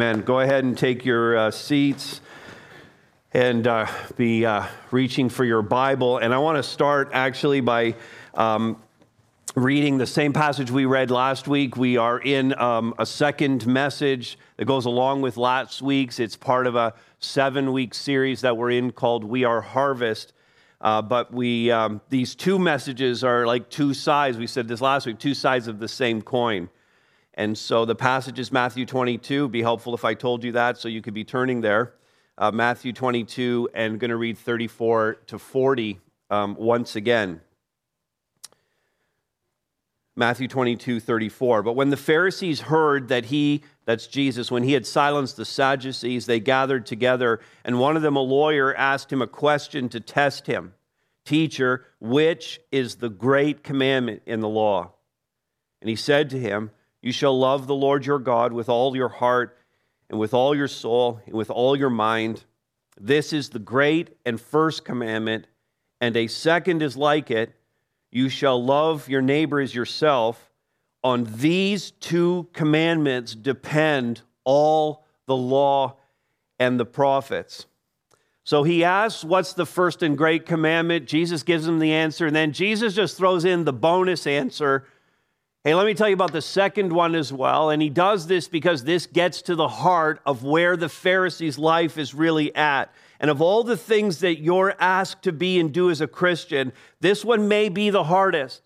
Amen. Go ahead and take your uh, seats and uh, be uh, reaching for your Bible. And I want to start actually by um, reading the same passage we read last week. We are in um, a second message that goes along with last week's. It's part of a seven week series that we're in called We Are Harvest. Uh, but we, um, these two messages are like two sides. We said this last week, two sides of the same coin. And so the passage is Matthew 22. It'd be helpful if I told you that so you could be turning there. Uh, Matthew 22 and going to read 34 to 40 um, once again. Matthew 22, 34. But when the Pharisees heard that he, that's Jesus, when he had silenced the Sadducees, they gathered together, and one of them, a lawyer, asked him a question to test him Teacher, which is the great commandment in the law? And he said to him, You shall love the Lord your God with all your heart, and with all your soul, and with all your mind. This is the great and first commandment, and a second is like it you shall love your neighbor as yourself. On these two commandments depend all the law and the prophets. So he asks, What's the first and great commandment? Jesus gives him the answer, and then Jesus just throws in the bonus answer. Hey, let me tell you about the second one as well. And he does this because this gets to the heart of where the Pharisees' life is really at. And of all the things that you're asked to be and do as a Christian, this one may be the hardest.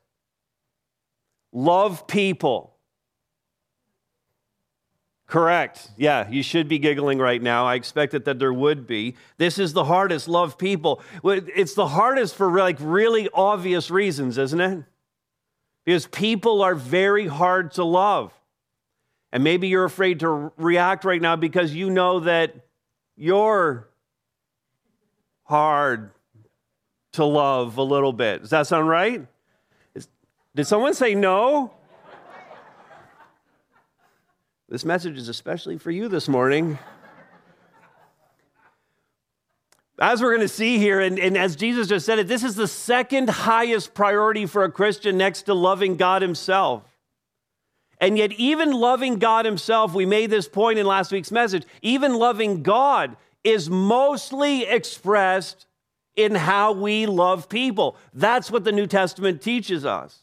Love people. Correct. Yeah, you should be giggling right now. I expected that there would be. This is the hardest. Love people. It's the hardest for like really obvious reasons, isn't it? Because people are very hard to love. And maybe you're afraid to react right now because you know that you're hard to love a little bit. Does that sound right? Is, did someone say no? this message is especially for you this morning. As we're going to see here, and, and, as Jesus just said it, this is the second highest priority for a Christian next to loving God Himself. And yet, even loving God Himself, we made this point in last week's message, even loving God is mostly expressed in how we love people. That's what the New Testament teaches us.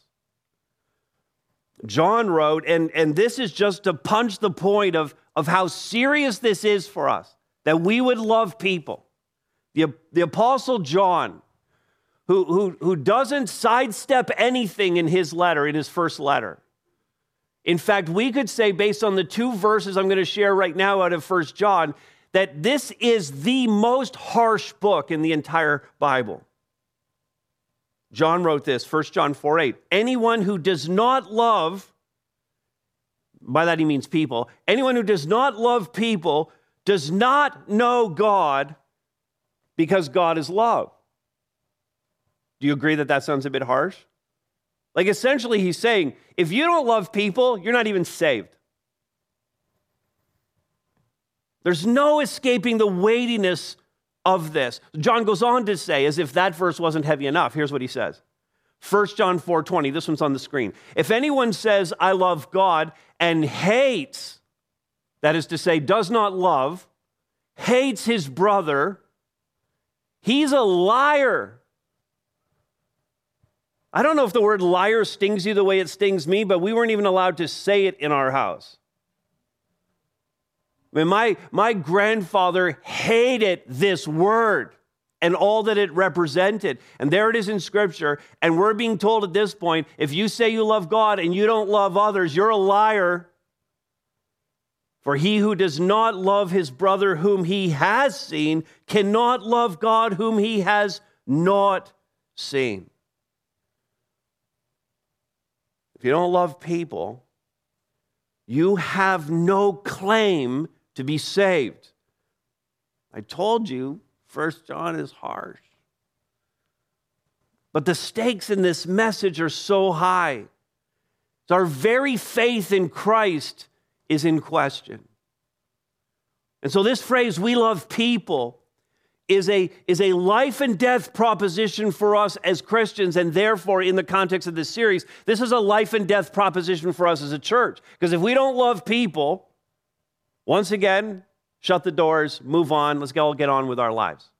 John wrote, and, and this is just to punch the point of, of how serious this is for us that we would love people. The, the Apostle John, who, who, who doesn't sidestep anything in his letter, in his first letter. In fact, we could say, based on the two verses I'm going to share right now out of First John, that this is the most harsh book in the entire Bible. John wrote this, 1 John 4 8. Anyone who does not love, by that he means people, anyone who does not love people does not know God because God is love. Do you agree that that sounds a bit harsh? Like essentially, he's saying if you don't love people, you're not even saved. There's no escaping the weightiness of this. John goes on to say, as if that verse wasn't heavy enough, here's what he says. 1 John 4:20, this one's on the screen. If anyone says I love God and hates, that is to say does not love, hates his brother, he's a liar. I don't know if the word liar stings you the way it stings me, but we weren't even allowed to say it in our house. I mean, my, my grandfather hated this word and all that it represented. And there it is in Scripture. And we're being told at this point if you say you love God and you don't love others, you're a liar. For he who does not love his brother whom he has seen cannot love God whom he has not seen. If you don't love people, you have no claim to be saved. I told you, First John is harsh. But the stakes in this message are so high. It's our very faith in Christ is in question. And so, this phrase, we love people, is a, is a life and death proposition for us as Christians. And therefore, in the context of this series, this is a life and death proposition for us as a church. Because if we don't love people, Once again, shut the doors, move on, let's all get on with our lives.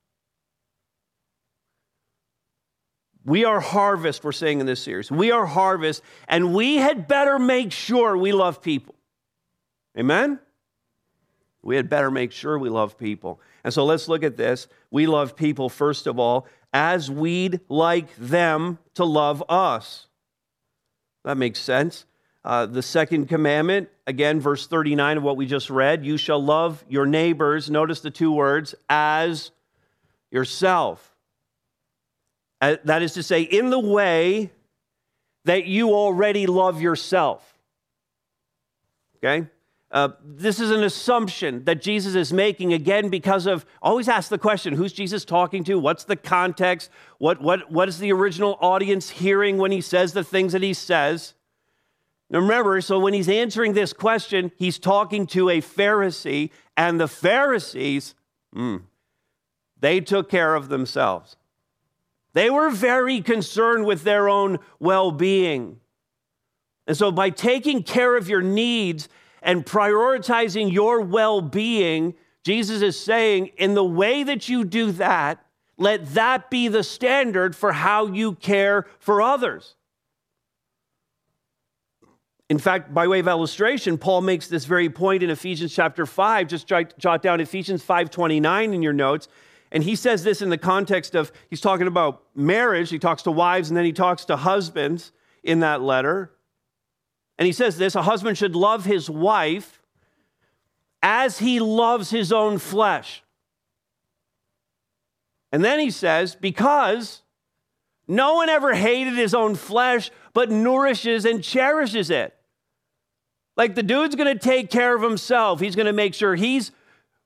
We are harvest, we're saying in this series. We are harvest, and we had better make sure we love people. Amen? We had better make sure we love people. And so let's look at this. We love people, first of all, as we'd like them to love us. That makes sense. Uh, the second commandment, again, verse 39 of what we just read you shall love your neighbors, notice the two words, as yourself. Uh, that is to say, in the way that you already love yourself. Okay? Uh, this is an assumption that Jesus is making again because of always ask the question who's Jesus talking to? What's the context? What, what, what is the original audience hearing when he says the things that he says? Now remember, so when he's answering this question, he's talking to a Pharisee, and the Pharisees, mm, they took care of themselves. They were very concerned with their own well being. And so, by taking care of your needs and prioritizing your well being, Jesus is saying, in the way that you do that, let that be the standard for how you care for others. In fact, by way of illustration, Paul makes this very point in Ephesians chapter 5. Just jot down Ephesians 5:29 in your notes. And he says this in the context of he's talking about marriage, he talks to wives and then he talks to husbands in that letter. And he says this a husband should love his wife as he loves his own flesh. And then he says, because no one ever hated his own flesh, but nourishes and cherishes it. Like the dude's gonna take care of himself. He's gonna make sure he's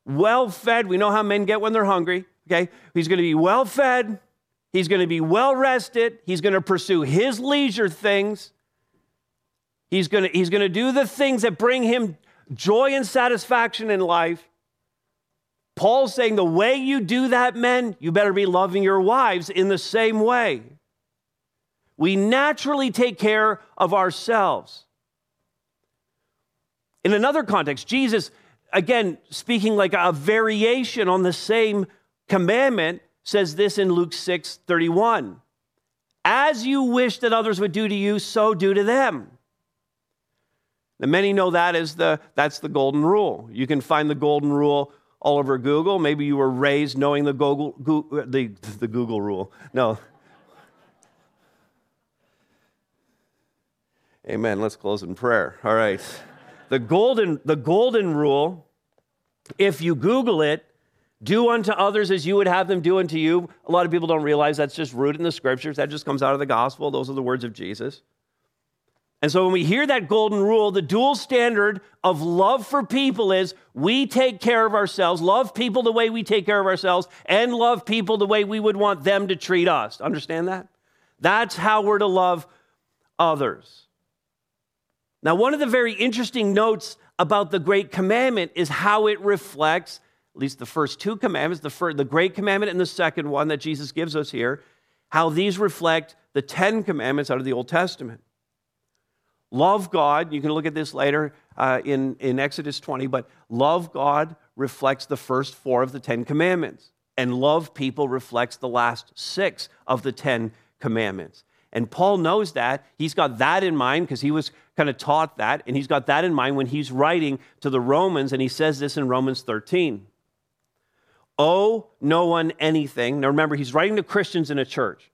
well fed. We know how men get when they're hungry, okay? He's gonna be well fed. He's gonna be well rested. He's gonna pursue his leisure things. He's going he's to do the things that bring him joy and satisfaction in life. Paul's saying the way you do that, men, you better be loving your wives in the same way. We naturally take care of ourselves. In another context, Jesus, again, speaking like a variation on the same commandment, says this in Luke 6 31. As you wish that others would do to you, so do to them. Many know that as the that's the golden rule. You can find the golden rule all over Google. Maybe you were raised knowing the Google, Google uh, the, the Google rule. No. Amen. Let's close in prayer. All right. The golden, the golden rule, if you Google it, do unto others as you would have them do unto you. A lot of people don't realize that's just rooted in the scriptures. That just comes out of the gospel. Those are the words of Jesus. And so when we hear that golden rule, the dual standard of love for people is we take care of ourselves, love people the way we take care of ourselves, and love people the way we would want them to treat us. Understand that? That's how we're to love others. Now, one of the very interesting notes about the Great Commandment is how it reflects, at least the first two commandments, the, first, the Great Commandment and the second one that Jesus gives us here, how these reflect the Ten Commandments out of the Old Testament. Love God, you can look at this later uh, in, in Exodus 20, but love God reflects the first four of the Ten Commandments, and love people reflects the last six of the Ten Commandments. And Paul knows that. He's got that in mind because he was kind of taught that, and he's got that in mind when he's writing to the Romans, and he says this in Romans 13. Owe no one anything. Now remember, he's writing to Christians in a church,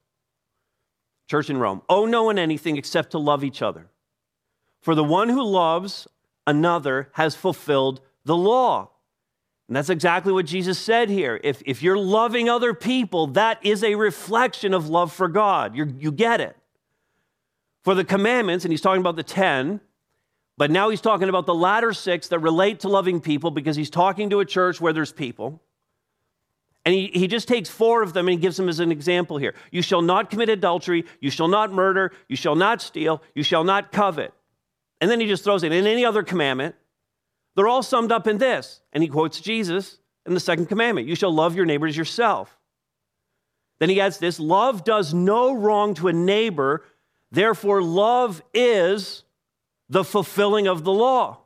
church in Rome. Owe no one anything except to love each other. For the one who loves another has fulfilled the law. And that's exactly what Jesus said here. If, if you're loving other people, that is a reflection of love for God. you you get it. For the commandments, and he's talking about the 10, but now he's talking about the latter six that relate to loving people because he's talking to a church where there's people. And he, he just takes four of them and he gives them as an example here. You shall not commit adultery, you shall not murder, you shall not steal, you shall not covet. And then he just throws it in any other commandment. They're all summed up in this. And he quotes Jesus in the second commandment You shall love your neighbor as yourself. Then he adds this love does no wrong to a neighbor, therefore, love is the fulfilling of the law.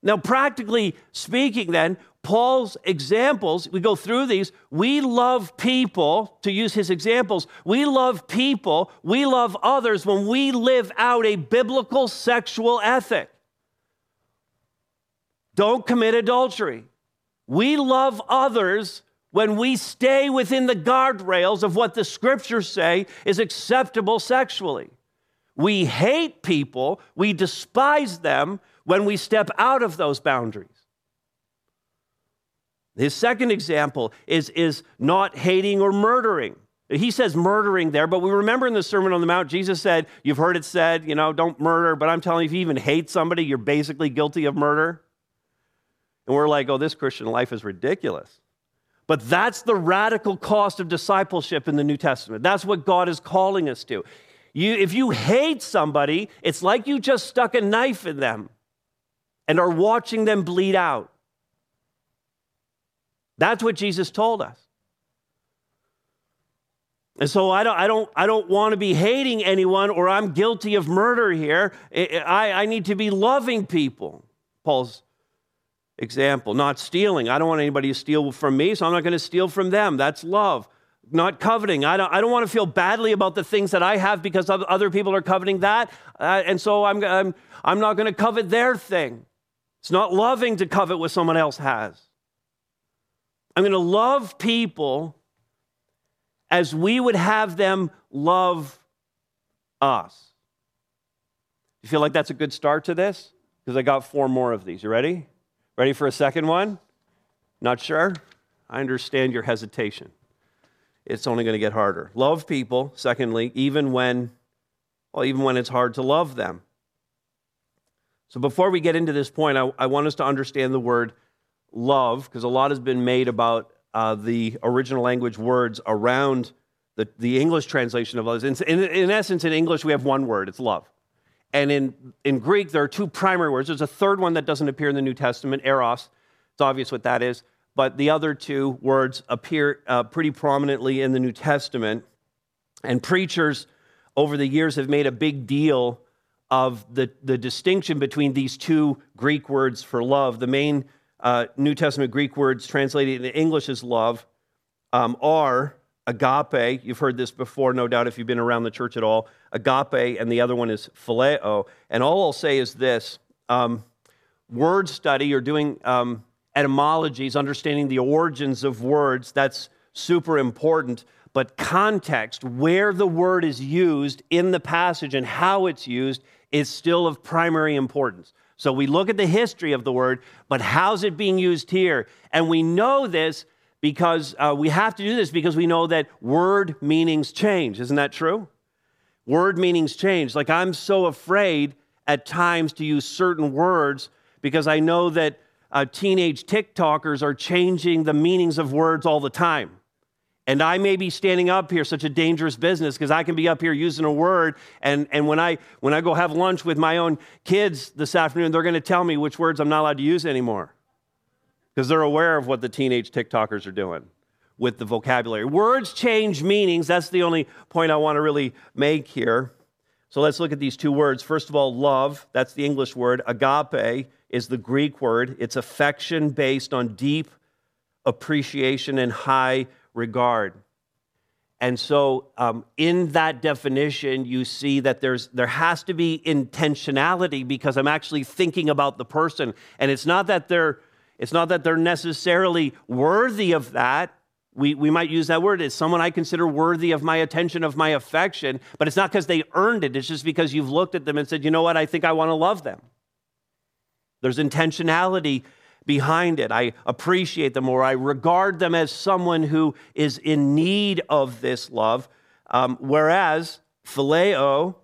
Now, practically speaking, then, Paul's examples, we go through these. We love people, to use his examples, we love people, we love others when we live out a biblical sexual ethic. Don't commit adultery. We love others when we stay within the guardrails of what the scriptures say is acceptable sexually. We hate people, we despise them when we step out of those boundaries. His second example is, is not hating or murdering. He says murdering there, but we remember in the Sermon on the Mount, Jesus said, You've heard it said, you know, don't murder, but I'm telling you, if you even hate somebody, you're basically guilty of murder. And we're like, Oh, this Christian life is ridiculous. But that's the radical cost of discipleship in the New Testament. That's what God is calling us to. You, if you hate somebody, it's like you just stuck a knife in them and are watching them bleed out. That's what Jesus told us. And so I don't, I don't, I don't want to be hating anyone or I'm guilty of murder here. I, I need to be loving people. Paul's example, not stealing. I don't want anybody to steal from me, so I'm not going to steal from them. That's love. Not coveting. I don't, I don't want to feel badly about the things that I have because other people are coveting that. Uh, and so I'm, I'm, I'm not going to covet their thing. It's not loving to covet what someone else has. I'm going to love people as we would have them love us. You feel like that's a good start to this? Because I got four more of these. You ready? Ready for a second one? Not sure? I understand your hesitation. It's only going to get harder. Love people, secondly, even when well, even when it's hard to love them. So before we get into this point, I, I want us to understand the word love, because a lot has been made about uh, the original language words around the, the English translation of love. In, in, in, essence, in English, we have one word it's love. And in, in Greek, there are two primary words. There's a third one that doesn't appear in the New Testament, eros. It's obvious what that is. But the other two words appear uh, pretty prominently in the New Testament. And preachers over the years have made a big deal of the, the distinction between these two Greek words for love. The main uh, New Testament Greek words translated into English as love um, are agape. You've heard this before, no doubt, if you've been around the church at all. Agape, and the other one is phileo. And all I'll say is this um, word study or doing um, etymologies, understanding the origins of words, that's super important. But context, where the word is used in the passage and how it's used, is still of primary importance. So we look at the history of the word, but how's it being used here? And we know this because uh, we have to do this because we know that word meanings change. Isn't that true? Word meanings change. Like I'm so afraid at times to use certain words because I know that uh, teenage TikTokers are changing the meanings of words all the time. And I may be standing up here, such a dangerous business, because I can be up here using a word. And, and when, I, when I go have lunch with my own kids this afternoon, they're going to tell me which words I'm not allowed to use anymore. Because they're aware of what the teenage TikTokers are doing with the vocabulary. Words change meanings. That's the only point I want to really make here. So let's look at these two words. First of all, love, that's the English word. Agape is the Greek word. It's affection based on deep appreciation and high regard. And so, um, in that definition, you see that there's, there has to be intentionality because I'm actually thinking about the person. And it's not that they're, it's not that they're necessarily worthy of that. We, we might use that word as someone I consider worthy of my attention, of my affection, but it's not because they earned it. It's just because you've looked at them and said, you know what, I think I want to love them. There's intentionality behind it. I appreciate them or I regard them as someone who is in need of this love. Um, whereas phileo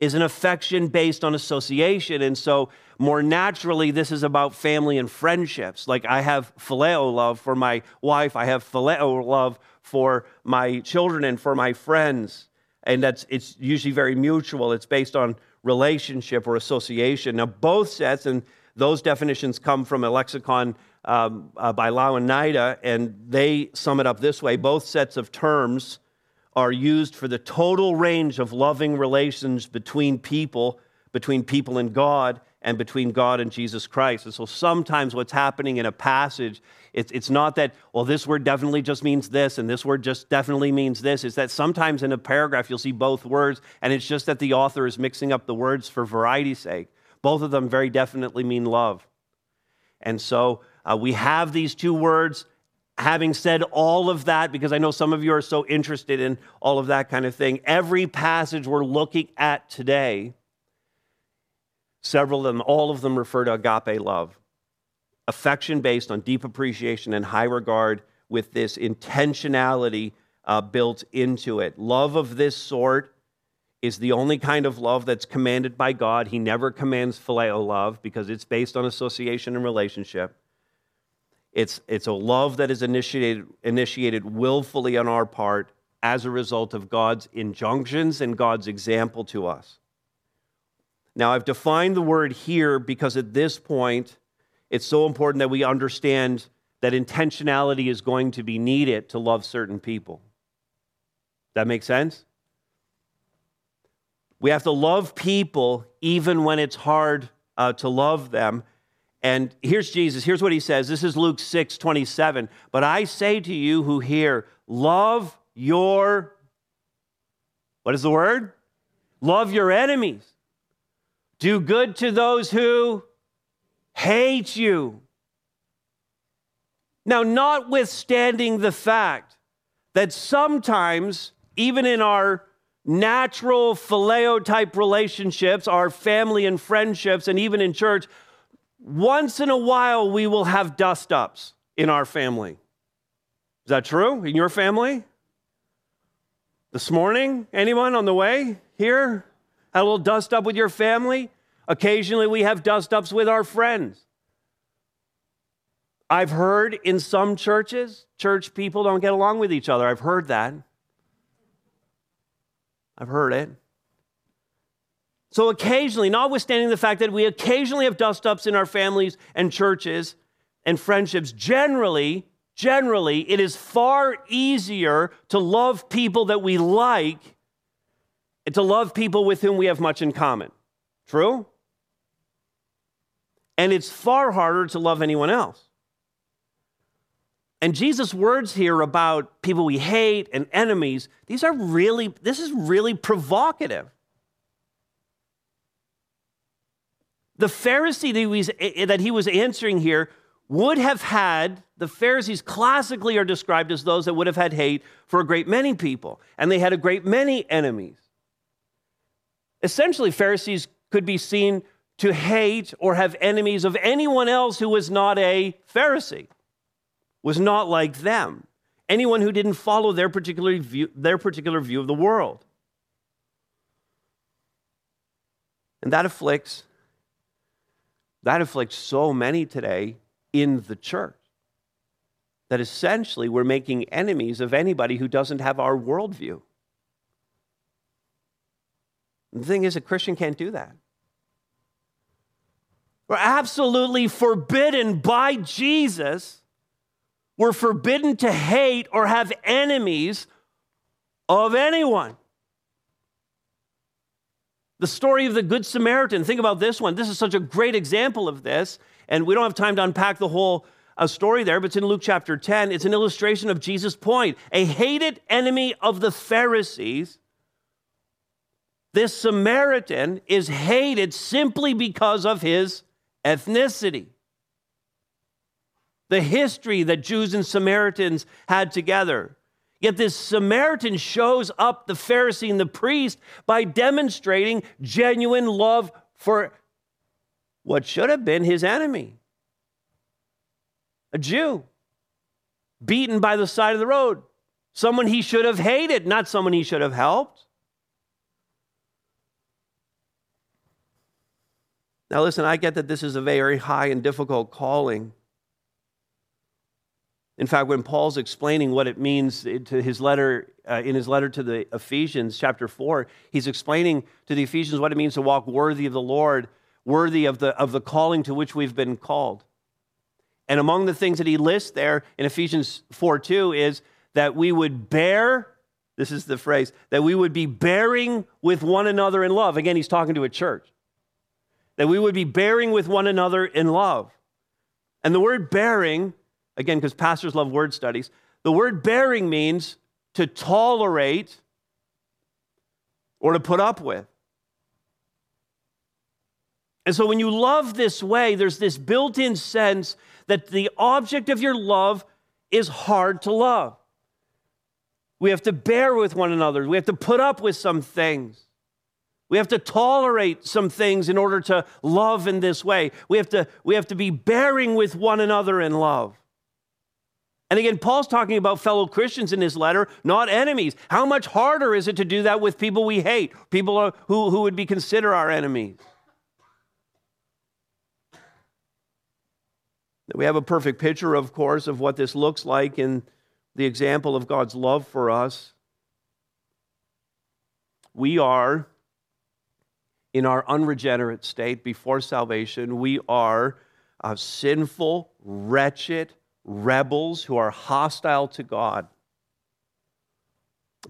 is an affection based on association. And so, more naturally, this is about family and friendships. Like I have phileo love for my wife, I have phileo love for my children and for my friends. And that's it's usually very mutual. It's based on relationship or association. Now, both sets, and those definitions come from a lexicon um, uh, by Louw and Nida, and they sum it up this way both sets of terms are used for the total range of loving relations between people, between people and God, and between God and Jesus Christ. And so sometimes what's happening in a passage, it's, it's not that, well, this word definitely just means this and this word just definitely means this. It's that sometimes in a paragraph you'll see both words, and it's just that the author is mixing up the words for variety's sake. Both of them very definitely mean love. And so uh, we have these two words. Having said all of that, because I know some of you are so interested in all of that kind of thing, every passage we're looking at today Several of them, all of them refer to agape love, affection based on deep appreciation and high regard with this intentionality uh, built into it. Love of this sort is the only kind of love that's commanded by God. He never commands phileo love because it's based on association and relationship. It's, it's a love that is initiated, initiated willfully on our part as a result of God's injunctions and God's example to us. Now, I've defined the word here because at this point, it's so important that we understand that intentionality is going to be needed to love certain people. That makes sense? We have to love people even when it's hard uh, to love them. And here's Jesus. Here's what he says. This is Luke 6 27. But I say to you who hear, love your, what is the word? Love your enemies. Do good to those who hate you. Now, notwithstanding the fact that sometimes, even in our natural phileo type relationships, our family and friendships, and even in church, once in a while we will have dust ups in our family. Is that true in your family? This morning? Anyone on the way here? Had a little dust up with your family. Occasionally, we have dust ups with our friends. I've heard in some churches, church people don't get along with each other. I've heard that. I've heard it. So, occasionally, notwithstanding the fact that we occasionally have dust ups in our families and churches and friendships, generally, generally, it is far easier to love people that we like and to love people with whom we have much in common. True? And it's far harder to love anyone else. And Jesus' words here about people we hate and enemies, these are really, this is really provocative. The Pharisee that he was, that he was answering here would have had, the Pharisees classically are described as those that would have had hate for a great many people, and they had a great many enemies. Essentially, Pharisees could be seen to hate or have enemies of anyone else who was not a Pharisee, was not like them, anyone who didn't follow their particular view, their particular view of the world. And that afflicts that afflicts so many today in the church that essentially we're making enemies of anybody who doesn't have our worldview. The thing is, a Christian can't do that. We're absolutely forbidden by Jesus. We're forbidden to hate or have enemies of anyone. The story of the Good Samaritan, think about this one. This is such a great example of this. And we don't have time to unpack the whole uh, story there, but it's in Luke chapter 10. It's an illustration of Jesus' point. A hated enemy of the Pharisees this Samaritan is hated simply because of his ethnicity. The history that Jews and Samaritans had together. Yet this Samaritan shows up the Pharisee and the priest by demonstrating genuine love for what should have been his enemy a Jew, beaten by the side of the road, someone he should have hated, not someone he should have helped. Now, listen, I get that this is a very high and difficult calling. In fact, when Paul's explaining what it means to his letter, uh, in his letter to the Ephesians, chapter 4, he's explaining to the Ephesians what it means to walk worthy of the Lord, worthy of the, of the calling to which we've been called. And among the things that he lists there in Ephesians 4 2 is that we would bear, this is the phrase, that we would be bearing with one another in love. Again, he's talking to a church that we would be bearing with one another in love. And the word bearing, again, because pastors love word studies, the word bearing means to tolerate or to put up with. And so when you love this way, there's this built in sense that the object of your love is hard to love. We have to bear with one another, we have to put up with some things. We have to tolerate some things in order to love in this way. We have to, we have to be bearing with one another in love. And again, Paul's talking about fellow Christians in his letter, not enemies. How much harder is it to do that with people we hate, people who, who would be considered our enemies? We have a perfect picture, of course, of what this looks like in the example of God's love for us. We are, in our unregenerate state before salvation, we are uh, sinful, wretched rebels who are hostile to God.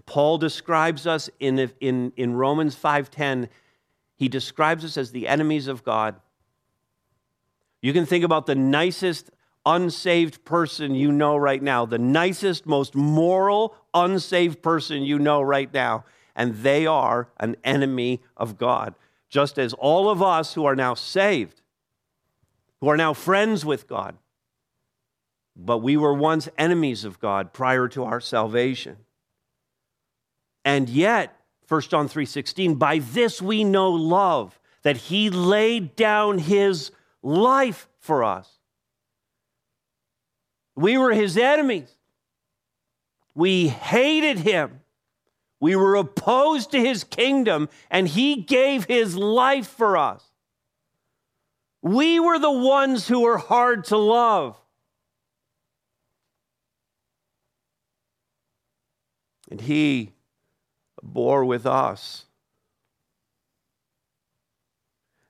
Paul describes us in, in, in Romans 5:10, he describes us as the enemies of God. You can think about the nicest unsaved person you know right now, the nicest, most moral, unsaved person you know right now, and they are an enemy of God. Just as all of us who are now saved, who are now friends with God, but we were once enemies of God prior to our salvation. And yet, 1 John 3:16, by this we know love, that he laid down his life for us. We were his enemies. We hated him. We were opposed to his kingdom, and he gave his life for us. We were the ones who were hard to love. And he bore with us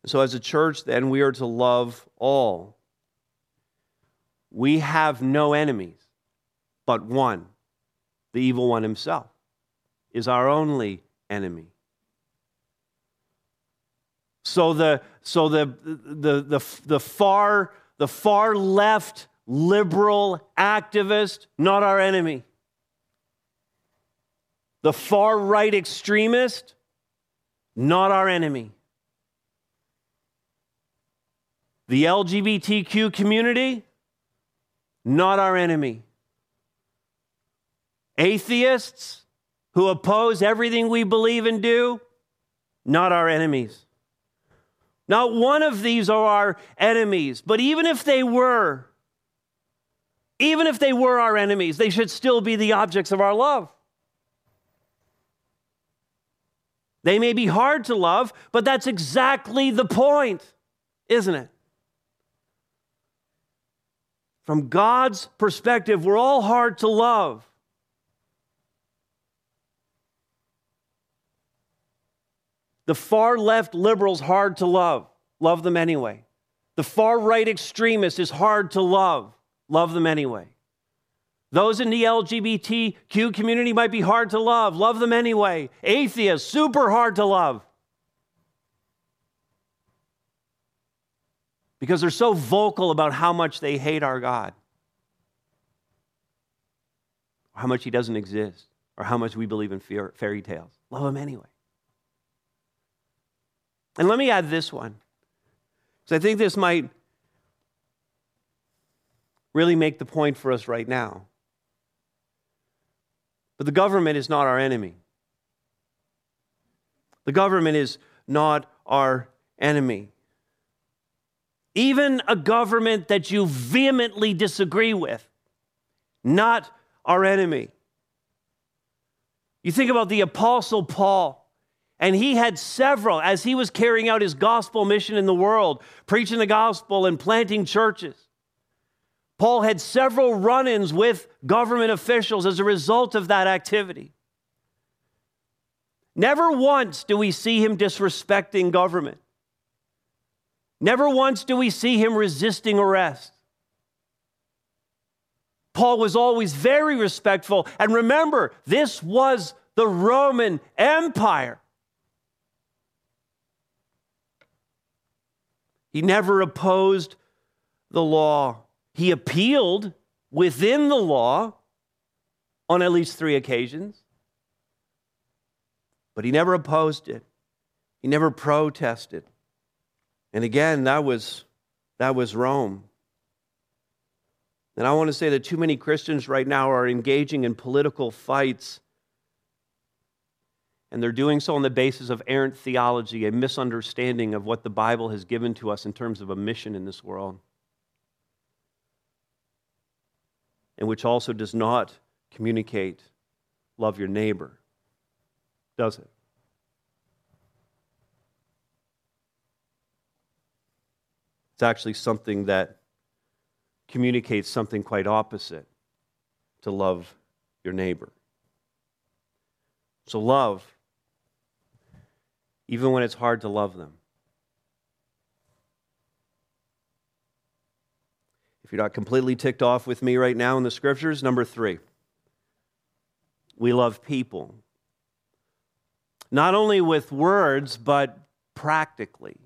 So, as a church, then, we are to love all. We have no enemies but one. The evil one himself is our only enemy. So the so the the the, the far the far left liberal activist not our enemy. The far right extremist not our enemy. The LGBTQ community, not our enemy. Atheists who oppose everything we believe and do, not our enemies. Not one of these are our enemies, but even if they were, even if they were our enemies, they should still be the objects of our love. They may be hard to love, but that's exactly the point, isn't it? From God's perspective, we're all hard to love. The far left liberals hard to love. Love them anyway. The far right extremist is hard to love. Love them anyway. Those in the LGBTQ community might be hard to love. Love them anyway. Atheists, super hard to love. because they're so vocal about how much they hate our God, how much He doesn't exist, or how much we believe in fairy tales. Love them anyway. And let me add this one, because I think this might really make the point for us right now. But the government is not our enemy. The government is not our enemy even a government that you vehemently disagree with, not our enemy. You think about the Apostle Paul, and he had several, as he was carrying out his gospel mission in the world, preaching the gospel and planting churches. Paul had several run ins with government officials as a result of that activity. Never once do we see him disrespecting government. Never once do we see him resisting arrest. Paul was always very respectful. And remember, this was the Roman Empire. He never opposed the law. He appealed within the law on at least three occasions, but he never opposed it. He never protested. And again, that was, that was Rome. And I want to say that too many Christians right now are engaging in political fights, and they're doing so on the basis of errant theology, a misunderstanding of what the Bible has given to us in terms of a mission in this world, and which also does not communicate love your neighbor, does it? It's actually something that communicates something quite opposite to love your neighbor. So, love, even when it's hard to love them. If you're not completely ticked off with me right now in the scriptures, number three, we love people. Not only with words, but practically.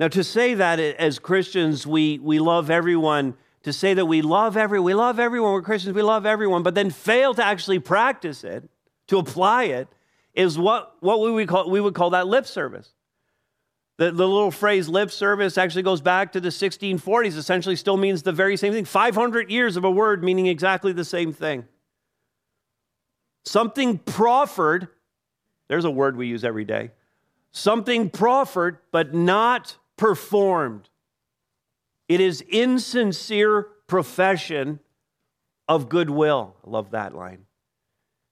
Now, to say that as Christians, we, we love everyone, to say that we love every, we love everyone, we're Christians, we love everyone, but then fail to actually practice it, to apply it, is what, what we, would call, we would call that lip service. The, the little phrase lip service actually goes back to the 1640s, essentially still means the very same thing. 500 years of a word meaning exactly the same thing. Something proffered, there's a word we use every day. Something proffered, but not performed. It is insincere profession of goodwill. I love that line.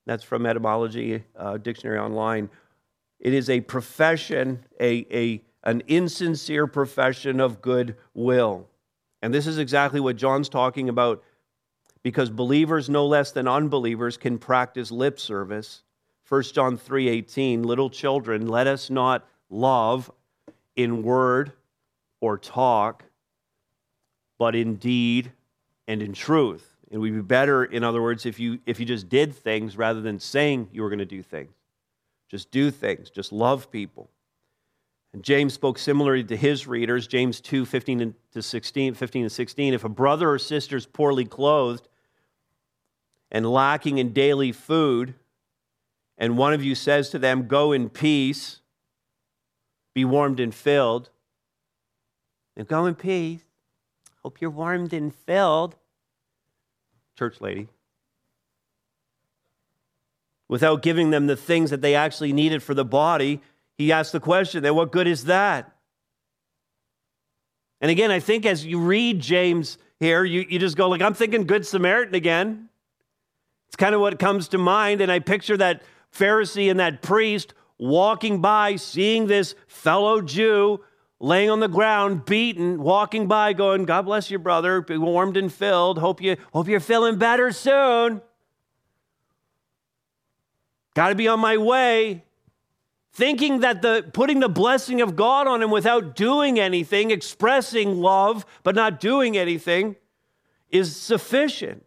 That's from Etymology uh, Dictionary Online. It is a profession, a, a, an insincere profession of good will. And this is exactly what John's talking about because believers no less than unbelievers can practice lip service. 1 John 3:18 Little children let us not love in word or talk, but in deed and in truth. It would be better, in other words, if you, if you just did things rather than saying you were going to do things. Just do things, just love people. And James spoke similarly to his readers, James 2 15 to 16, 15 and 16. If a brother or sister is poorly clothed and lacking in daily food, and one of you says to them, Go in peace, be warmed and filled. And go in peace. Hope you're warmed and filled. Church lady. Without giving them the things that they actually needed for the body, he asked the question then what good is that? And again, I think as you read James here, you, you just go like, I'm thinking Good Samaritan again. It's kind of what comes to mind. And I picture that Pharisee and that priest walking by, seeing this fellow Jew laying on the ground, beaten, walking by, going, God bless you, brother, be warmed and filled. Hope, you, hope you're feeling better soon. Got to be on my way. Thinking that the putting the blessing of God on him without doing anything, expressing love, but not doing anything, is sufficient.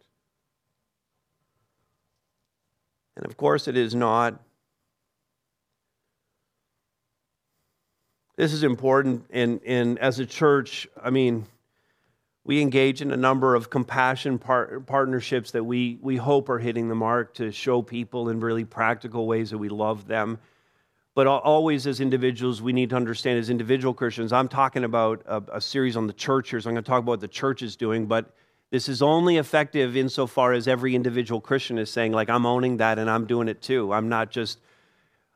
And of course, it is not. This is important. And, and as a church, I mean, we engage in a number of compassion par- partnerships that we, we hope are hitting the mark to show people in really practical ways that we love them. But always, as individuals, we need to understand as individual Christians. I'm talking about a, a series on the church here, so I'm going to talk about what the church is doing. But this is only effective insofar as every individual Christian is saying, like, I'm owning that and I'm doing it too. I'm not just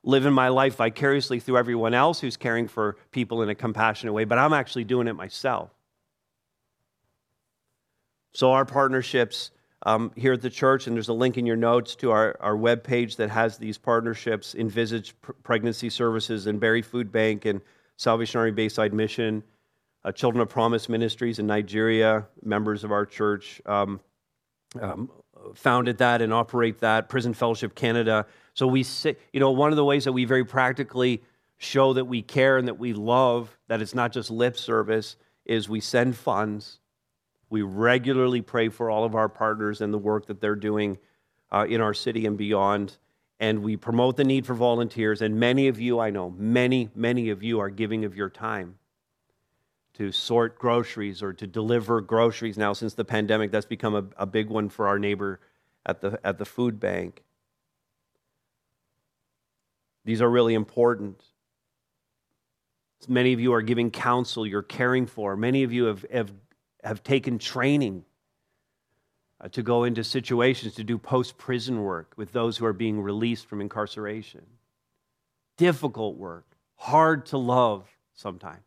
living my life vicariously through everyone else who's caring for people in a compassionate way, but I'm actually doing it myself. So, our partnerships um, here at the church, and there's a link in your notes to our, our webpage that has these partnerships Envisage Pregnancy Services and Barrie Food Bank and Salvation Army Bayside Mission, uh, Children of Promise Ministries in Nigeria, members of our church. Um, um, founded that and operate that, Prison Fellowship Canada. So we say, you know, one of the ways that we very practically show that we care and that we love, that it's not just lip service, is we send funds. We regularly pray for all of our partners and the work that they're doing uh, in our city and beyond. and we promote the need for volunteers. And many of you, I know, many, many of you are giving of your time to sort groceries or to deliver groceries now since the pandemic. That's become a, a big one for our neighbor at the, at the food bank. These are really important. Many of you are giving counsel, you're caring for. Many of you have, have, have taken training uh, to go into situations to do post prison work with those who are being released from incarceration. Difficult work, hard to love sometimes.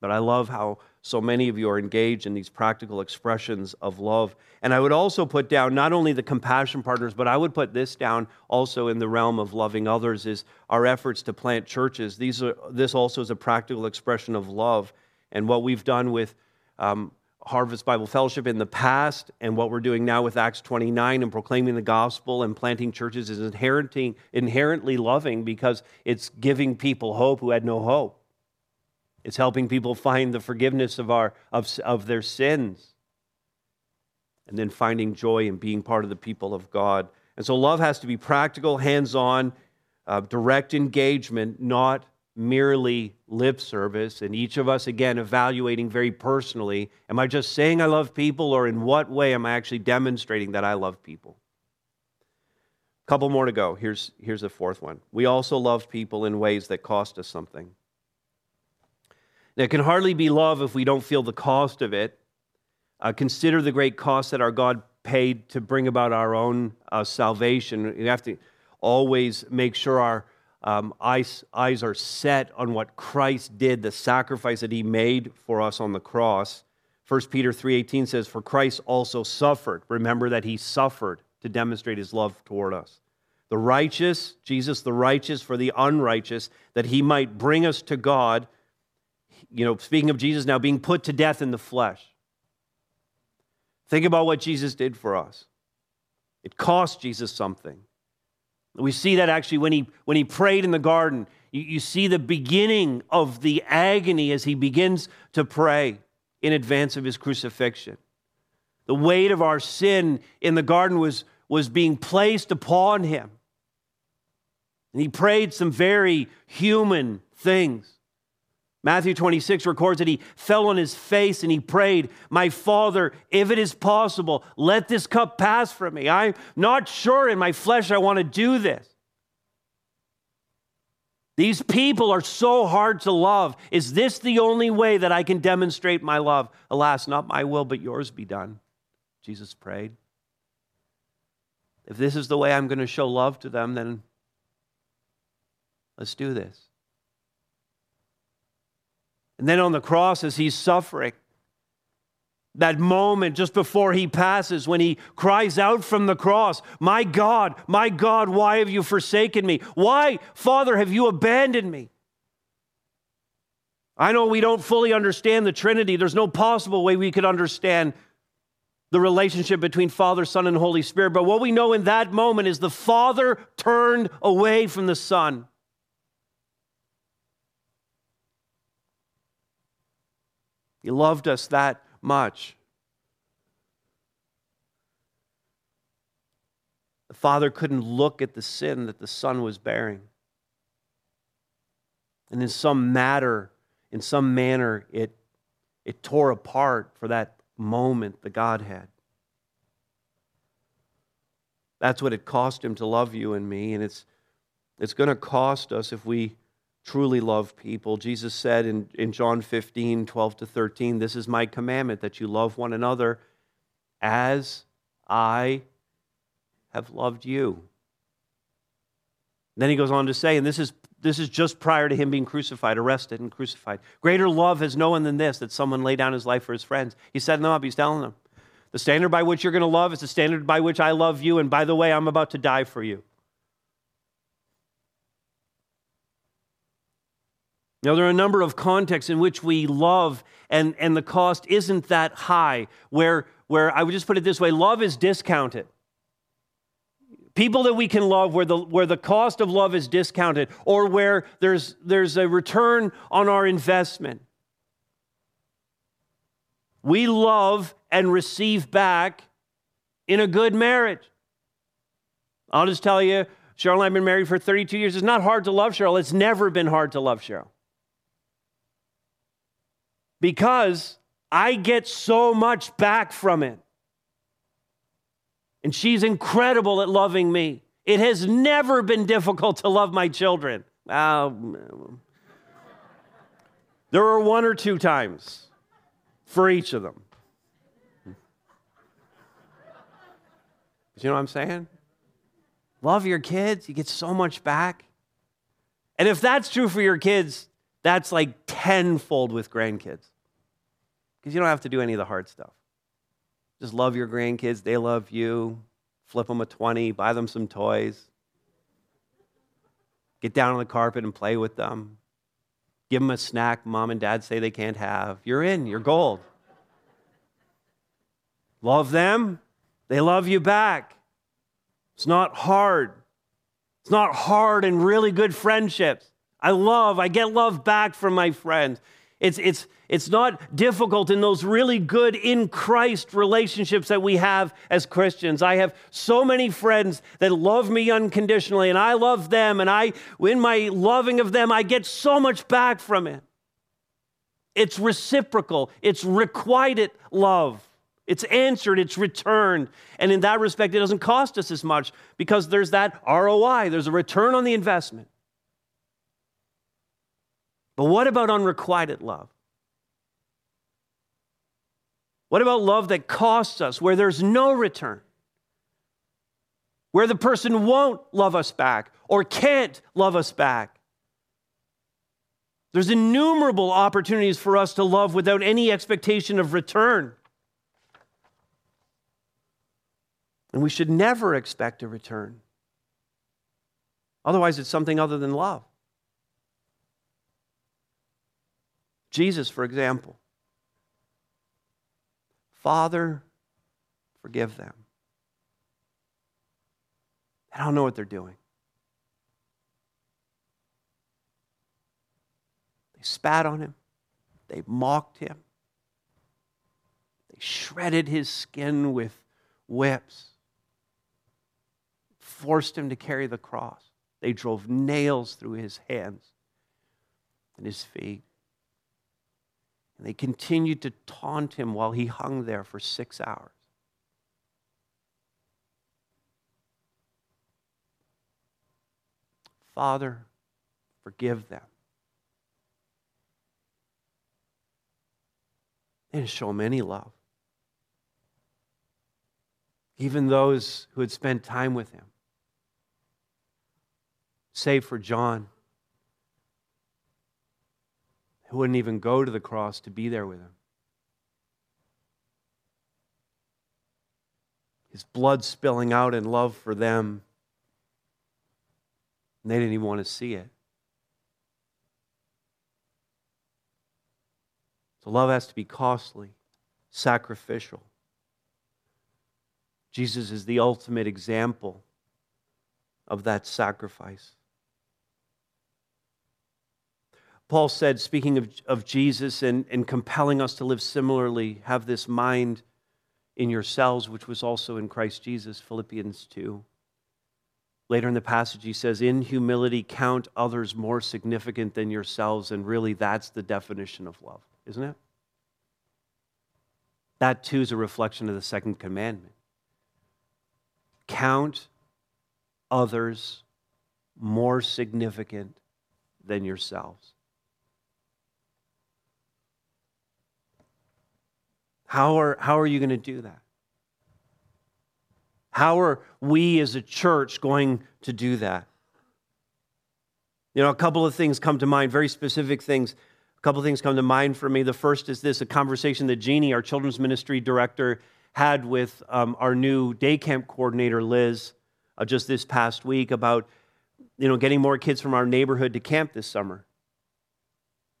But I love how so many of you are engaged in these practical expressions of love. And I would also put down not only the compassion partners, but I would put this down also in the realm of loving others is our efforts to plant churches. These are, this also is a practical expression of love. And what we've done with um, Harvest Bible Fellowship in the past and what we're doing now with Acts 29 and proclaiming the gospel and planting churches is inherently, inherently loving because it's giving people hope who had no hope. It's helping people find the forgiveness of, our, of, of their sins. And then finding joy in being part of the people of God. And so love has to be practical, hands on, uh, direct engagement, not merely lip service. And each of us, again, evaluating very personally am I just saying I love people, or in what way am I actually demonstrating that I love people? A couple more to go. Here's, here's the fourth one. We also love people in ways that cost us something. Now, it can hardly be love if we don't feel the cost of it. Uh, consider the great cost that our God paid to bring about our own uh, salvation. We have to always make sure our um, eyes, eyes are set on what Christ did, the sacrifice that he made for us on the cross. 1 Peter 3:18 says for Christ also suffered. Remember that he suffered to demonstrate his love toward us. The righteous, Jesus the righteous for the unrighteous that he might bring us to God you know, speaking of Jesus now, being put to death in the flesh. Think about what Jesus did for us. It cost Jesus something. We see that actually when he, when he prayed in the garden. You, you see the beginning of the agony as he begins to pray in advance of his crucifixion. The weight of our sin in the garden was, was being placed upon him. And he prayed some very human things. Matthew 26 records that he fell on his face and he prayed, My Father, if it is possible, let this cup pass from me. I'm not sure in my flesh I want to do this. These people are so hard to love. Is this the only way that I can demonstrate my love? Alas, not my will, but yours be done. Jesus prayed. If this is the way I'm going to show love to them, then let's do this. And then on the cross, as he's suffering, that moment just before he passes when he cries out from the cross, My God, my God, why have you forsaken me? Why, Father, have you abandoned me? I know we don't fully understand the Trinity. There's no possible way we could understand the relationship between Father, Son, and Holy Spirit. But what we know in that moment is the Father turned away from the Son. He loved us that much. The Father couldn't look at the sin that the Son was bearing. And in some matter, in some manner, it, it tore apart for that moment the Godhead. That's what it cost him to love you and me, and it's, it's going to cost us if we truly love people. Jesus said in, in John 15, 12 to 13, This is my commandment that you love one another as I have loved you. Then he goes on to say, and this is, this is just prior to him being crucified, arrested and crucified. Greater love has no one than this, that someone lay down his life for his friends. He's setting them up, he's telling them. The standard by which you're going to love is the standard by which I love you, and by the way, I'm about to die for you. Now, there are a number of contexts in which we love, and, and the cost isn't that high, where, where I would just put it this way love is discounted. People that we can love where the, where the cost of love is discounted, or where there's, there's a return on our investment. We love and receive back in a good marriage. I'll just tell you Cheryl and I have been married for 32 years. It's not hard to love Cheryl. It's never been hard to love Cheryl. Because I get so much back from it. And she's incredible at loving me. It has never been difficult to love my children. Uh, there were one or two times for each of them. You know what I'm saying? Love your kids, you get so much back. And if that's true for your kids, that's like tenfold with grandkids. Because you don't have to do any of the hard stuff. Just love your grandkids, they love you. Flip them a 20, buy them some toys. Get down on the carpet and play with them. Give them a snack mom and dad say they can't have. You're in, you're gold. Love them, they love you back. It's not hard. It's not hard and really good friendships. I love, I get love back from my friends. It's, it's, it's not difficult in those really good in Christ relationships that we have as Christians. I have so many friends that love me unconditionally, and I love them, and I, in my loving of them, I get so much back from it. It's reciprocal, it's requited love. It's answered, it's returned. And in that respect, it doesn't cost us as much because there's that ROI, there's a return on the investment. But what about unrequited love? What about love that costs us, where there's no return? Where the person won't love us back or can't love us back? There's innumerable opportunities for us to love without any expectation of return. And we should never expect a return. Otherwise, it's something other than love. Jesus, for example, Father, forgive them. I don't know what they're doing. They spat on him, they mocked him, they shredded his skin with whips, forced him to carry the cross. They drove nails through his hands and his feet. And they continued to taunt him while he hung there for six hours. Father, forgive them. And show him any love. Even those who had spent time with him, save for John who wouldn't even go to the cross to be there with him. His blood spilling out in love for them. And they didn't even want to see it. So love has to be costly, sacrificial. Jesus is the ultimate example of that sacrifice. Paul said, speaking of, of Jesus and, and compelling us to live similarly, have this mind in yourselves, which was also in Christ Jesus, Philippians 2. Later in the passage, he says, In humility, count others more significant than yourselves. And really, that's the definition of love, isn't it? That too is a reflection of the second commandment. Count others more significant than yourselves. How are, how are you going to do that? How are we as a church going to do that? You know, a couple of things come to mind, very specific things. A couple of things come to mind for me. The first is this a conversation that Jeannie, our children's ministry director, had with um, our new day camp coordinator, Liz, uh, just this past week about you know, getting more kids from our neighborhood to camp this summer.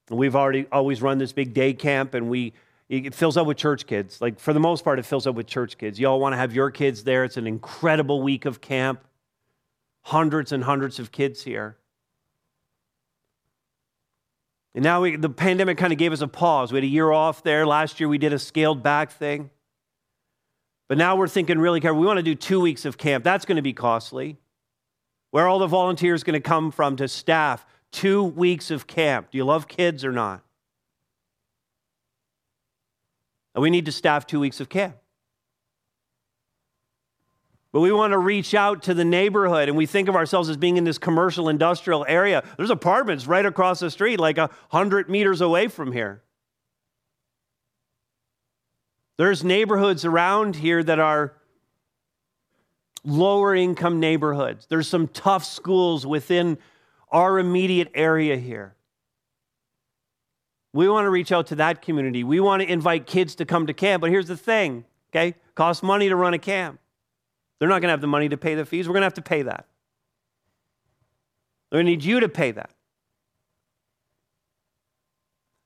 We've already always run this big day camp, and we it fills up with church kids. Like, for the most part, it fills up with church kids. You all want to have your kids there. It's an incredible week of camp. Hundreds and hundreds of kids here. And now we, the pandemic kind of gave us a pause. We had a year off there. Last year we did a scaled back thing. But now we're thinking really careful. We want to do two weeks of camp. That's going to be costly. Where are all the volunteers going to come from to staff two weeks of camp? Do you love kids or not? And we need to staff two weeks of camp. But we want to reach out to the neighborhood and we think of ourselves as being in this commercial industrial area. There's apartments right across the street, like a hundred meters away from here. There's neighborhoods around here that are lower income neighborhoods. There's some tough schools within our immediate area here. We want to reach out to that community. We want to invite kids to come to camp. But here's the thing, okay? Costs money to run a camp. They're not going to have the money to pay the fees. We're going to have to pay that. They're going to need you to pay that.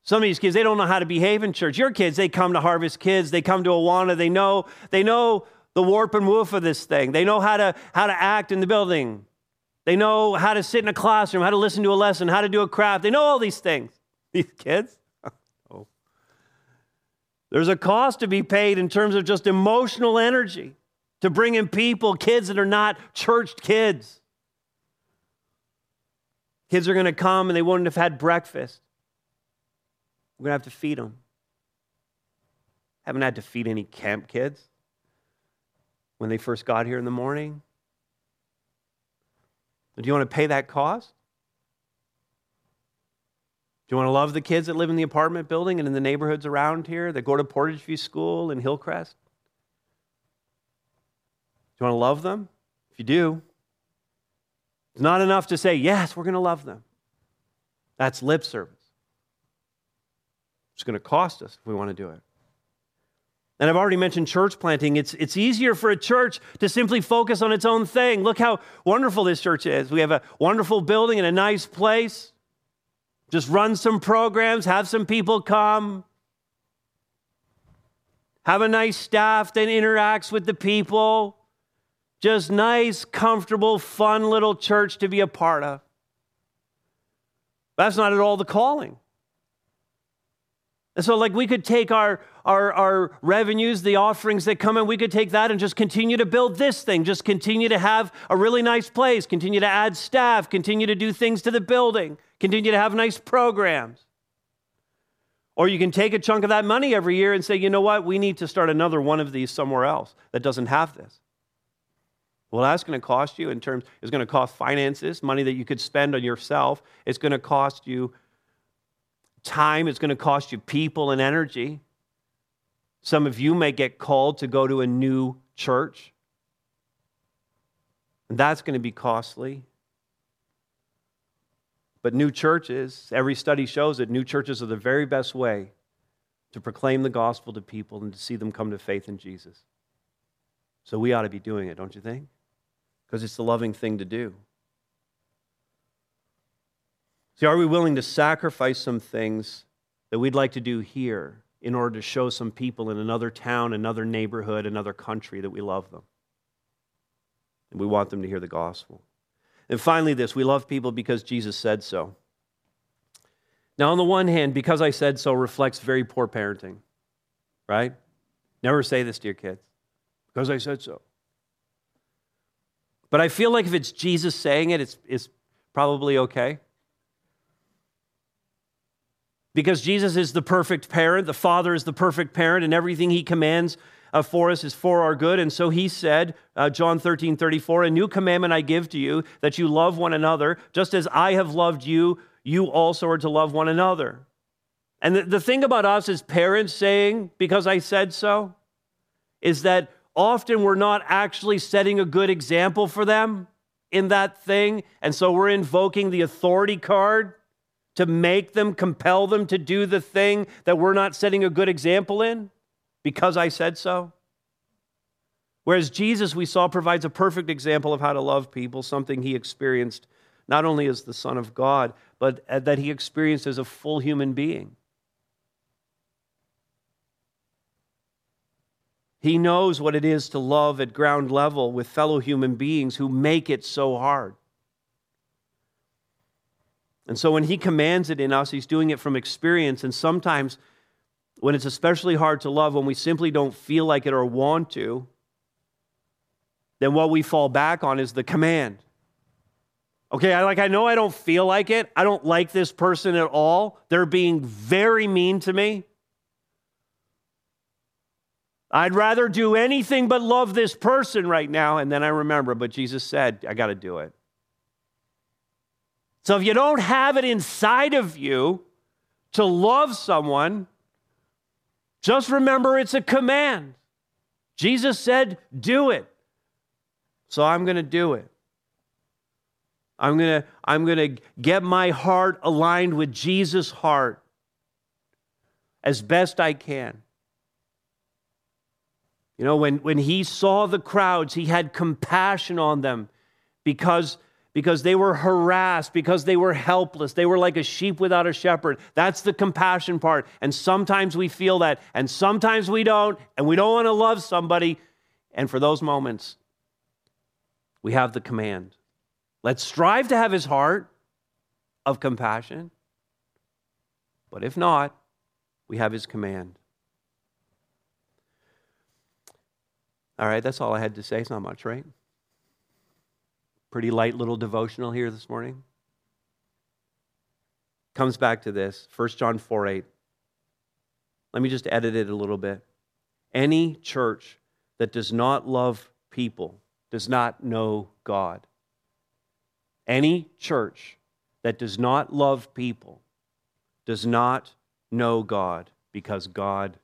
Some of these kids, they don't know how to behave in church. Your kids, they come to Harvest Kids, they come to Awana, they know, they know the warp and woof of this thing. They know how to, how to act in the building. They know how to sit in a classroom, how to listen to a lesson, how to do a craft. They know all these things. These kids. There's a cost to be paid in terms of just emotional energy to bring in people, kids that are not churched kids. Kids are going to come and they wouldn't have had breakfast. We're going to have to feed them. Haven't had to feed any camp kids when they first got here in the morning. Do you want to pay that cost? Do you want to love the kids that live in the apartment building and in the neighborhoods around here that go to Portage View School and Hillcrest? Do you want to love them? If you do, it's not enough to say, yes, we're going to love them. That's lip service. It's going to cost us if we want to do it. And I've already mentioned church planting. It's, it's easier for a church to simply focus on its own thing. Look how wonderful this church is. We have a wonderful building and a nice place. Just run some programs, have some people come, have a nice staff that interacts with the people. Just nice, comfortable, fun little church to be a part of. That's not at all the calling. And so, like, we could take our, our, our revenues, the offerings that come in, we could take that and just continue to build this thing, just continue to have a really nice place, continue to add staff, continue to do things to the building, continue to have nice programs. Or you can take a chunk of that money every year and say, you know what, we need to start another one of these somewhere else that doesn't have this. Well, that's going to cost you in terms, it's going to cost finances, money that you could spend on yourself. It's going to cost you time. It's going to cost you people and energy. Some of you may get called to go to a new church, and that's going to be costly. But new churches, every study shows that new churches are the very best way to proclaim the gospel to people and to see them come to faith in Jesus. So we ought to be doing it, don't you think? because it's the loving thing to do. See, are we willing to sacrifice some things that we'd like to do here in order to show some people in another town, another neighborhood, another country that we love them? And we want them to hear the gospel. And finally, this we love people because Jesus said so. Now, on the one hand, because I said so reflects very poor parenting, right? Never say this to your kids because I said so. But I feel like if it's Jesus saying it, it's, it's probably okay. Because Jesus is the perfect parent, the Father is the perfect parent, and everything he commands uh, for us is for our good. And so he said, uh, John 13, 34, A new commandment I give to you, that you love one another, just as I have loved you, you also are to love one another. And the, the thing about us as parents saying, because I said so, is that often we're not actually setting a good example for them in that thing. And so we're invoking the authority card to make them, compel them to do the thing that we're not setting a good example in because I said so. Whereas Jesus, we saw, provides a perfect example of how to love people, something he experienced not only as the Son of God, but uh, that he experienced as a full human being. He knows what it is to love at ground level with fellow human beings who make it so hard. And so when he commands it in us, he's doing it from experience. And sometimes when it's especially hard to love, when we simply don't feel like it or want to, then what we fall back on is the command. Okay, I like I know I don't feel like it. I don't like this person at all. They're being very mean to me. I'd rather do anything but love this person right now. And then I remember, but Jesus said, I got to do it. So if you don't have it inside of you to love someone, just remember it's a command. Jesus said, do it. So I'm going to do it. I'm going to I'm going to get my heart aligned with Jesus' heart as best I can. You know, when, when he saw the crowds, he had compassion on them because, because they were harassed, because they were helpless. They were like a sheep without a shepherd. That's the compassion part. And sometimes we feel that, and sometimes we don't, and we don't want to love somebody. And for those moments, we have the command. Let's strive to have his heart of compassion. But if not, we have his command. All right, that's all I had to say. It's not much, right? Pretty light little devotional here this morning. Comes back to this 1 John 4 8. Let me just edit it a little bit. Any church that does not love people does not know God. Any church that does not love people does not know God because God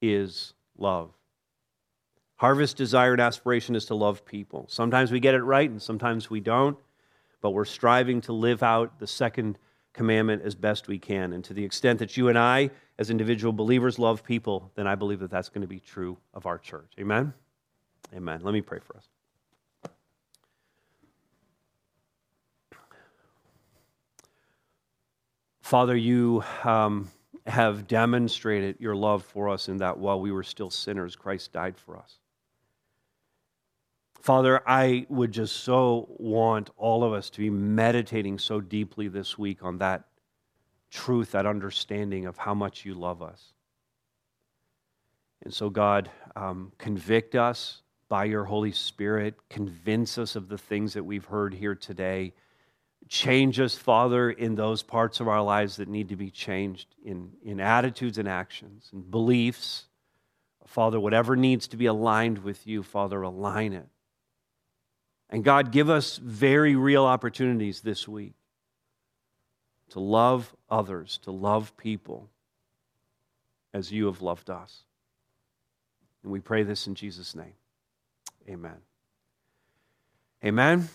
is love. Harvest desire and aspiration is to love people. Sometimes we get it right and sometimes we don't, but we're striving to live out the second commandment as best we can. And to the extent that you and I, as individual believers, love people, then I believe that that's going to be true of our church. Amen? Amen. Let me pray for us. Father, you um, have demonstrated your love for us in that while we were still sinners, Christ died for us. Father, I would just so want all of us to be meditating so deeply this week on that truth, that understanding of how much you love us. And so, God, um, convict us by your Holy Spirit, convince us of the things that we've heard here today. Change us, Father, in those parts of our lives that need to be changed in, in attitudes and actions and beliefs. Father, whatever needs to be aligned with you, Father, align it. And God, give us very real opportunities this week to love others, to love people as you have loved us. And we pray this in Jesus' name. Amen. Amen.